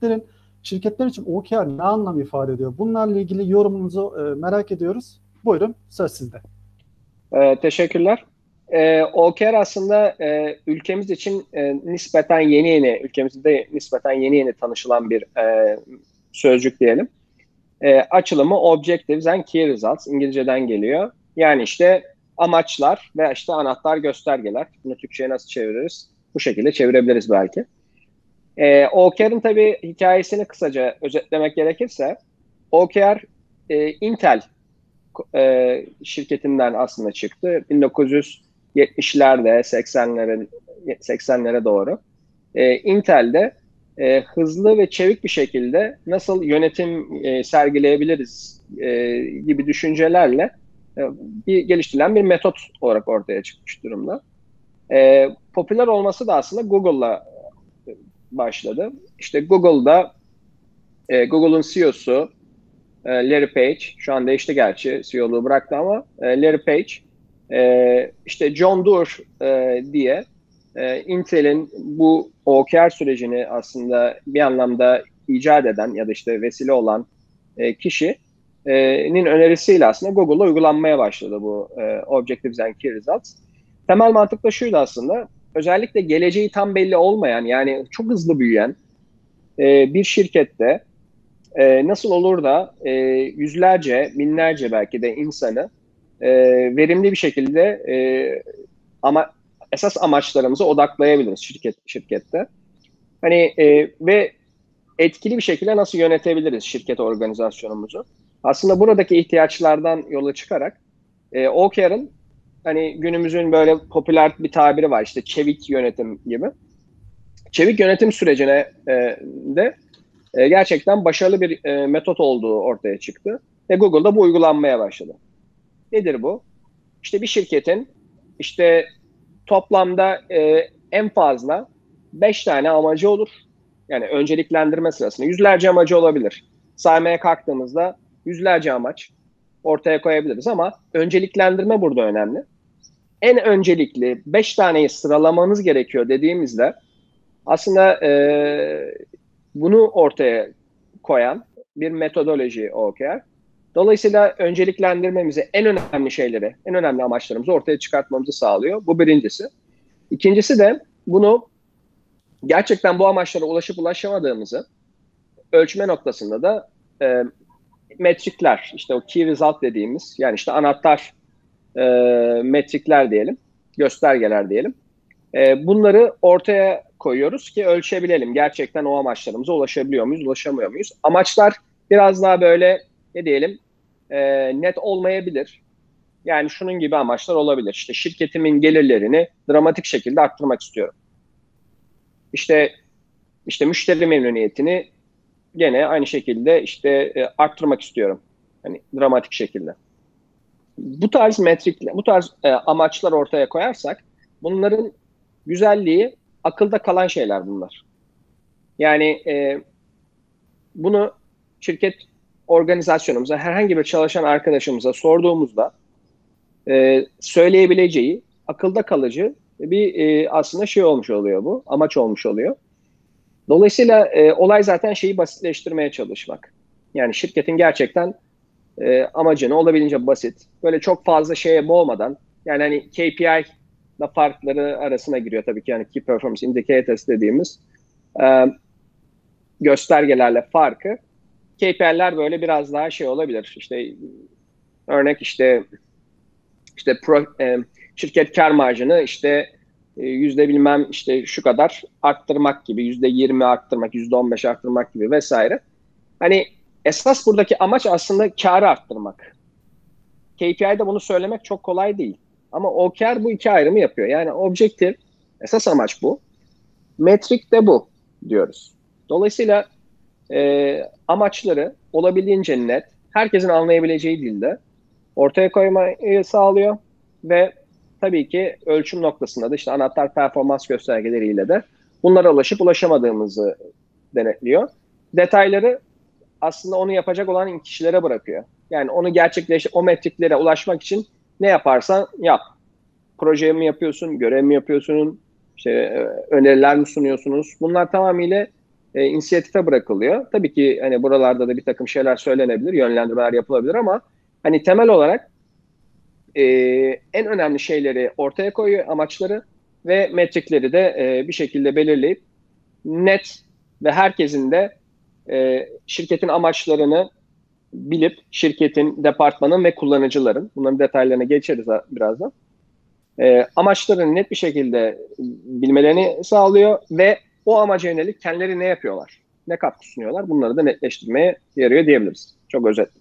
şirketlerin şirketler için OKR ne anlam ifade ediyor? Bunlarla ilgili yorumunuzu e, merak ediyoruz. Buyurun söz sizde. E, teşekkürler. E, OKR aslında e, ülkemiz için e, nispeten yeni yeni, ülkemizde nispeten yeni yeni tanışılan bir e, sözcük diyelim. E, açılımı Objectives and Key Results İngilizceden geliyor. Yani işte amaçlar ve işte anahtar göstergeler. Bunu Türkçe'ye nasıl çeviririz? Bu şekilde çevirebiliriz belki. E, OKR'ın tabii hikayesini kısaca özetlemek gerekirse OKR e, Intel e, şirketinden aslında çıktı. 1970'lerde 80'lere 80'lere doğru. E, Intel'de e, hızlı ve çevik bir şekilde nasıl yönetim e, sergileyebiliriz e, gibi düşüncelerle e, bir geliştirilen bir metot olarak ortaya çıkmış durumda. E, popüler olması da aslında Google'la başladı. İşte Google'da e, Google'un CEO'su e, Larry Page, şu an değişti gerçi CEO'luğu bıraktı ama e, Larry Page e, işte John Doerr e, diye e, Intel'in bu OKR sürecini aslında bir anlamda icat eden ya da işte vesile olan e, kişinin önerisiyle aslında Google'da uygulanmaya başladı bu e, Objectives and Key Results. Temel mantık da şuydu aslında, özellikle geleceği tam belli olmayan yani çok hızlı büyüyen e, bir şirkette e, nasıl olur da e, yüzlerce, binlerce belki de insanı e, verimli bir şekilde e, ama esas amaçlarımıza odaklayabiliriz şirket şirkette. Hani e, ve etkili bir şekilde nasıl yönetebiliriz şirket organizasyonumuzu? Aslında buradaki ihtiyaçlardan yola çıkarak e, OKR'ın hani günümüzün böyle popüler bir tabiri var işte çevik yönetim gibi. Çevik yönetim sürecine e, de e, gerçekten başarılı bir e, metot olduğu ortaya çıktı. Ve Google'da bu uygulanmaya başladı. Nedir bu? İşte bir şirketin işte toplamda e, en fazla 5 tane amacı olur. Yani önceliklendirme sırasında yüzlerce amacı olabilir. Saymaya kalktığımızda yüzlerce amaç ortaya koyabiliriz ama önceliklendirme burada önemli. En öncelikli 5 taneyi sıralamanız gerekiyor dediğimizde aslında e, bunu ortaya koyan bir metodoloji OKR. Dolayısıyla önceliklendirmemizi en önemli şeyleri, en önemli amaçlarımızı ortaya çıkartmamızı sağlıyor. Bu birincisi. İkincisi de bunu gerçekten bu amaçlara ulaşıp ulaşamadığımızı ölçme noktasında da e, metrikler, işte o key result dediğimiz yani işte anahtar e, metrikler diyelim, göstergeler diyelim. E, bunları ortaya koyuyoruz ki ölçebilelim. Gerçekten o amaçlarımıza ulaşabiliyor muyuz, ulaşamıyor muyuz? Amaçlar biraz daha böyle ne diyelim e, net olmayabilir. Yani şunun gibi amaçlar olabilir. İşte şirketimin gelirlerini dramatik şekilde arttırmak istiyorum. İşte işte müşteri memnuniyetini gene aynı şekilde işte e, arttırmak istiyorum. Hani dramatik şekilde. Bu tarz metrikler, bu tarz e, amaçlar ortaya koyarsak bunların güzelliği akılda kalan şeyler bunlar. Yani e, bunu şirket organizasyonumuza, herhangi bir çalışan arkadaşımıza sorduğumuzda e, söyleyebileceği akılda kalıcı bir e, aslında şey olmuş oluyor bu, amaç olmuş oluyor. Dolayısıyla e, olay zaten şeyi basitleştirmeye çalışmak. Yani şirketin gerçekten e, amacını olabildiğince basit, böyle çok fazla şeye boğmadan, yani hani KPI da farkları arasına giriyor tabii ki yani Key Performance Indicators dediğimiz e, göstergelerle farkı. KPI'ler böyle biraz daha şey olabilir. İşte örnek işte işte pro, e, şirket kar marjını işte e, yüzde bilmem işte şu kadar arttırmak gibi, yüzde yirmi arttırmak, yüzde on beş arttırmak gibi vesaire. Hani esas buradaki amaç aslında karı arttırmak. KPI'de bunu söylemek çok kolay değil. Ama OKR bu iki ayrımı yapıyor. Yani objektif, esas amaç bu. Metrik de bu diyoruz. Dolayısıyla e, amaçları olabildiğince net, herkesin anlayabileceği dilde ortaya koymayı sağlıyor ve tabii ki ölçüm noktasında da işte anahtar performans göstergeleriyle de bunlara ulaşıp ulaşamadığımızı denetliyor. Detayları aslında onu yapacak olan kişilere bırakıyor. Yani onu gerçekleş o metriklere ulaşmak için ne yaparsan yap. Proje mi yapıyorsun, görev mi yapıyorsun, işte e, öneriler mi sunuyorsunuz? Bunlar tamamıyla e, inisiyatife bırakılıyor. Tabii ki hani buralarda da bir takım şeyler söylenebilir, yönlendirmeler yapılabilir ama hani temel olarak e, en önemli şeyleri ortaya koyuyor, amaçları ve metrikleri de e, bir şekilde belirleyip net ve herkesin de e, şirketin amaçlarını bilip şirketin, departmanın ve kullanıcıların, bunların detaylarına geçeriz birazdan, e, amaçlarını net bir şekilde bilmelerini sağlıyor ve o amaca yönelik kendileri ne yapıyorlar, ne katkı sunuyorlar bunları da netleştirmeye yarıyor diyebiliriz. Çok özetle.